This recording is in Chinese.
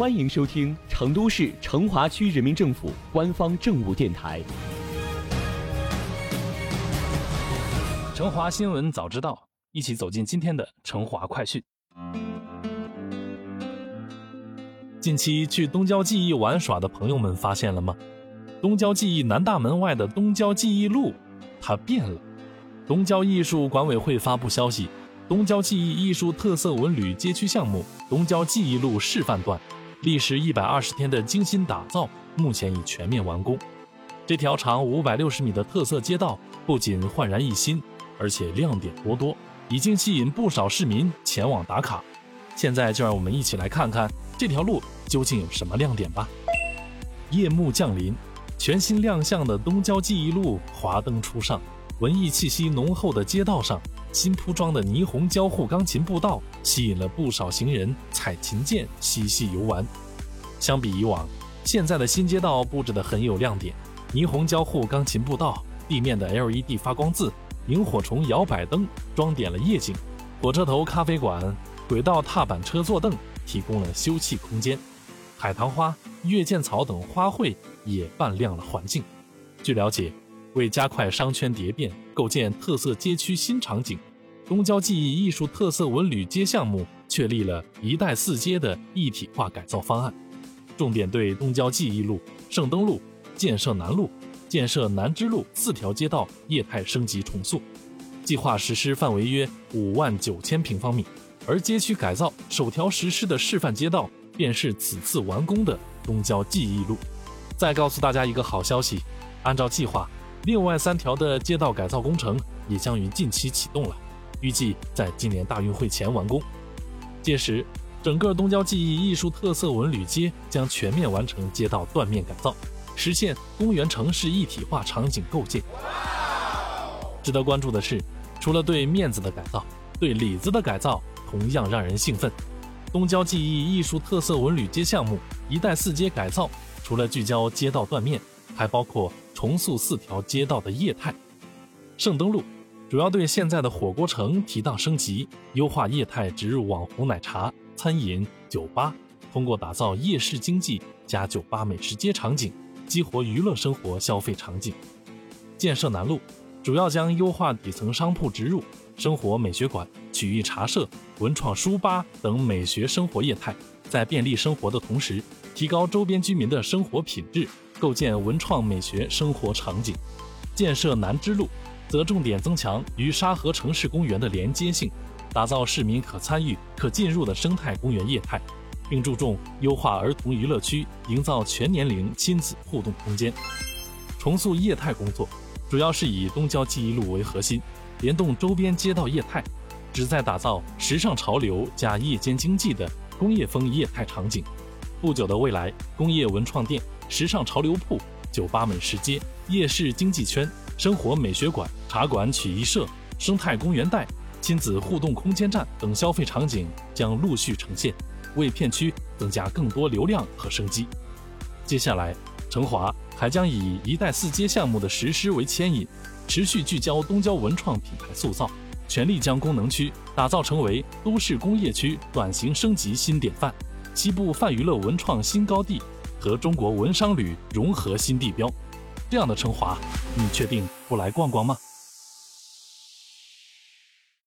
欢迎收听成都市成华区人民政府官方政务电台《成华新闻早知道》，一起走进今天的成华快讯。近期去东郊记忆玩耍的朋友们发现了吗？东郊记忆南大门外的东郊记忆路，它变了。东郊艺术管委会发布消息，东郊记忆艺术特色文旅街区项目东郊记忆路示范段，历时一百二十天的精心打造，目前已全面完工。这条长五百六十米的特色街道，不仅焕然一新，而且亮点多多，已经吸引不少市民前往打卡。现在就让我们一起来看看这条路究竟有什么亮点吧。夜幕降临，全新亮相的东郊记忆路华灯初上，文艺气息浓厚的街道上，新铺装的霓虹交互钢琴步道吸引了不少行人踩琴键嬉戏游玩。相比以往，现在的新街道布置的很有亮点，霓虹交互钢琴步道地面的 LED 发光字、萤火虫摇摆灯装点了夜景，火车头咖啡馆。轨道踏板车坐凳提供了休憩空间，海棠花、月见草等花卉也扮亮了环境。据了解，为加快商圈蝶变，构建特色街区新场景，东郊记忆艺术特色文旅街项目确立了一带四街的一体化改造方案，重点对东郊记忆路、圣登路、建设南路、建设南支路四条街道业态升级重塑，计划实施范围约五万九千平方米。而街区改造首条实施的示范街道，便是此次完工的东郊记忆路。再告诉大家一个好消息，按照计划，另外三条的街道改造工程也将于近期启动了，预计在今年大运会前完工。届时，整个东郊记忆艺术特色文旅街将全面完成街道断面改造，实现公园城市一体化场景构建。值得关注的是，除了对面子的改造，对里子的改造。同样让人兴奋。东郊记忆艺术特色文旅街项目一带四街改造，除了聚焦街道断面，还包括重塑四条街道的业态。圣登路主要对现在的火锅城提档升级，优化业态，植入网红奶茶、餐饮、酒吧，通过打造夜市经济加酒吧美食街场景，激活娱乐生活消费场景。建设南路主要将优化底层商铺植入。生活美学馆、曲艺茶社、文创书吧等美学生活业态，在便利生活的同时，提高周边居民的生活品质，构建文创美学生活场景。建设南支路，则重点增强与沙河城市公园的连接性，打造市民可参与、可进入的生态公园业态，并注重优化儿童娱乐区，营造全年龄亲子互动空间。重塑业态工作，主要是以东郊记忆路为核心。联动周边街道业态，旨在打造时尚潮流加夜间经济的工业风业态场景。不久的未来，工业文创店、时尚潮流铺、酒吧美食街、夜市经济圈、生活美学馆、茶馆曲艺社、生态公园带、亲子互动空间站等消费场景将陆续呈现，为片区增加更多流量和生机。接下来，成华还将以“一带四街”项目的实施为牵引。持续聚焦东郊文创品牌塑造，全力将功能区打造成为都市工业区转型升级新典范，西部泛娱乐文创新高地和中国文商旅融合新地标。这样的称华，你确定不来逛逛吗？